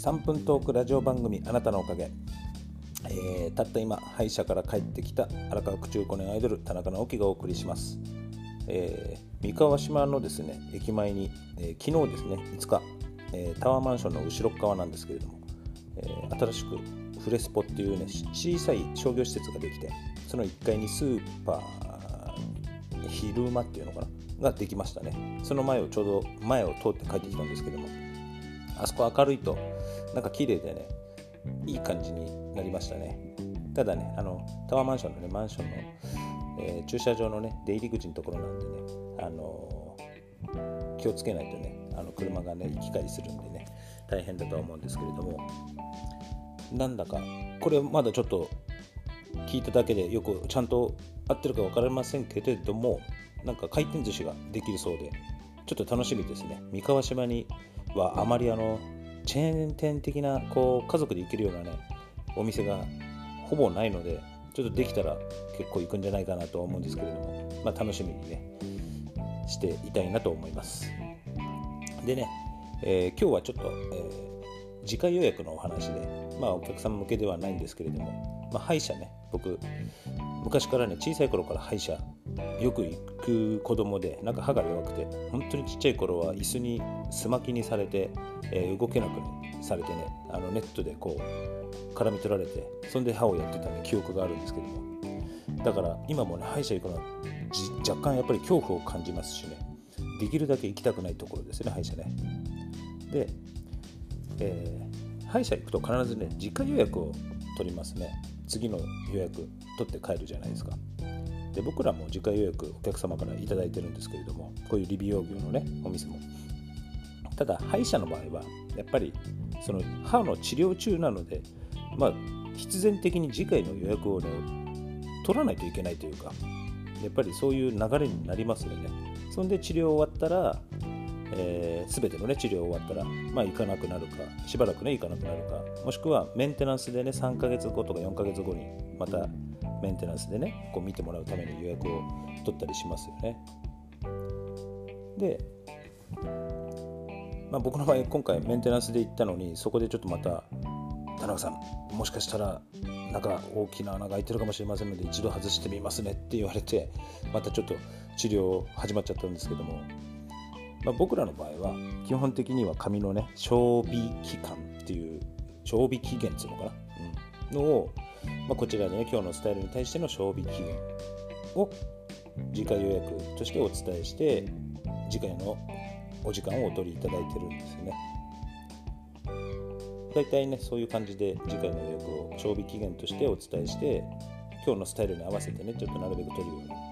3分トークラジオ番組あなたのおかげ、えー、たった今歯医者から帰ってきた荒川区中高年アイドル田中直樹がお送りします、えー、三河島のですね駅前に、えー、昨日ですね5日、えタワーマンションの後ろ側なんですけれども、え新しくフレスポっていうね小さい商業施設ができてその1階にスーパー昼間っていうのかなができましたね。その前をちょうど前を通って帰ってきたんですけどもあそこ明るいとなんか綺麗でねいい感じになりましたね。ただねあのタワーマンションのねマンションの、えー、駐車場のね出入り口のところなんでねあのー、気をつけないとねあの車がね行き交いするんでね大変だとは思うんですけれどもなんだかこれまだちょっと聞いただけでよくちゃんと合ってるか分かりませんけれどもなんか回転寿司ができるそうでちょっと楽しみですね。三河島にはあまりあのチェーン店的なこう家族で行けるようなねお店がほぼないのでちょっとできたら結構行くんじゃないかなとは思うんですけれども、まあ、楽しみにねしていたいなと思います。でね、えー、今日はちょっと、えー、次回予約のお話でまあお客さん向けではないんですけれども、まあ、歯医者ね僕昔からね小さい頃から歯医者よく行く子供でなんか歯が弱くて本当にちっちゃい頃は椅子にすまきにされて、えー、動けなくされてねあのネットでこう絡み取られてそんで歯をやってた、ね、記憶があるんですけども。だから今もね歯医者行くのは若干やっぱり恐怖を感じますしね。できるだけ行きたくないところですね歯医者ね。で、えー、歯医者行くと必ずね自家予約を取りますね。次の予約取って帰るじゃないですか。で僕らも次回予約お客様から頂いてるんですけれどもこういう理美容業のねお店も。ただ歯医者の場合はやっぱりその歯の治療中なのでまあ必然的に次回の予約をね取らないといけないというかやっぱりそういう流れになりますよね。そんで治療終わったらえー、全ての、ね、治療終わったら、まあ、行かなくなるかしばらくね行かなくなるかもしくはメンテナンスでね3ヶ月後とか4ヶ月後にまたメンテナンスでねこう見てもらうために予約を取ったりしますよね。で、まあ、僕の場合今回メンテナンスで行ったのにそこでちょっとまた田中さんもしかしたら中大きな穴が開いてるかもしれませんので一度外してみますねって言われてまたちょっと治療始まっちゃったんですけども。まあ、僕らの場合は基本的には紙のね賞味期間っていう賞味期限っていうのかな、うん、のを、まあ、こちらでね今日のスタイルに対しての賞味期限を次回予約としてお伝えして次回のお時間をお取りいただいてるんですよね。大体ねそういう感じで次回の予約を賞味期限としてお伝えして今日のスタイルに合わせてねちょっとなるべく取るように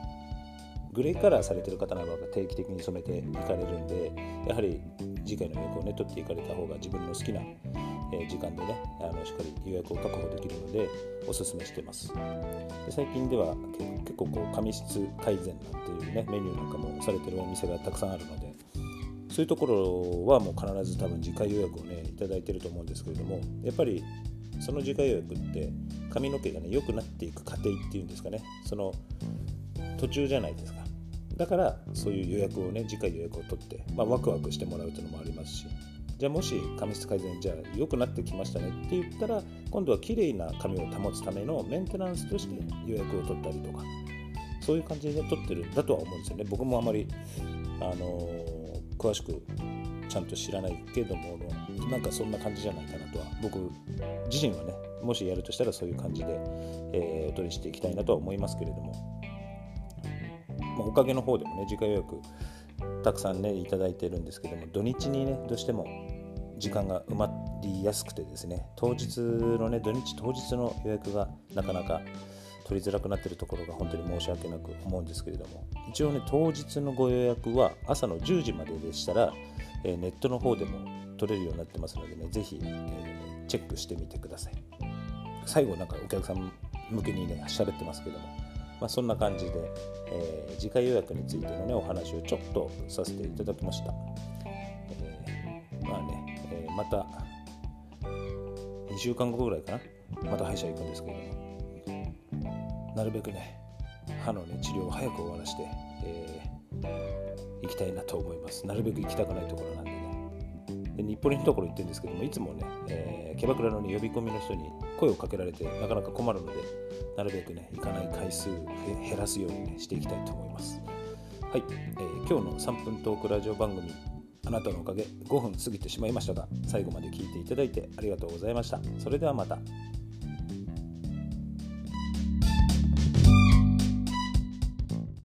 グレーカラーされてる方などが定期的に染めていかれるんでやはり次回の予約をね取っていかれた方が自分の好きなえ時間でねあのしっかり予約を確保できるのでおすすめしてます。で最近では結構こう髪質改善なんていうねメニューなんかもされてるお店がたくさんあるのでそういうところはもう必ず多分次回予約をね頂いてると思うんですけれどもやっぱりその次回予約って髪の毛がね良くなっていく過程っていうんですかね。その途中じゃないですか。だからそういう予約をね次回予約を取って、まあ、ワクワクしてもらうというのもありますし。じゃあもし髪質改善じゃあ良くなってきましたねって言ったら今度は綺麗な髪を保つためのメンテナンスとして予約を取ったりとか。そういう感じで取ってるんだとは思うんですよね。僕もあまり、あのー、詳しくちゃんと知らないけどもなんかそんな感じじゃないかなとは僕自身はねもしやるとしたらそういう感じで、えー、お取りしていきたいなとは思いますけれども。まあ、おかげの方でもね自家予約たくさんねいただいてるんですけども土日にねどうしても時間が埋まりやすくてですね当日のね土日当日の予約がなかなか取りづらくなってるところが本当に申し訳なく思うんですけれども一応ね当日のご予約は朝の10時まででしたら、え、ネットの方でも取れるようになってますのでね是非、え、チェックしてみてください。最後なんかお客さん向けにね喋ってますけども。まあ、そんな感じで、えー、次回予約についての、ね、お話をちょっとさせていただきました。えー、まあね、えー、また2週間後ぐらいかな、また歯医者行くんですけれども、なるべくね、歯の、ね、治療を早く終わらして、えー、行きたいなと思います。なるべく行きたくないところなんで。で日暮里のところ行ってるんですけどもいつもね、えー、キャバクラの、ね、呼び込みの人に声をかけられてなかなか困るのでなるべくね行かない回数減らすように、ね、していきたいと思います。はい、えー、今日の3分トークラジオ番組あなたのおかげ5分過ぎてしまいましたが最後まで聞いていただいてありがとうございました。それではまた。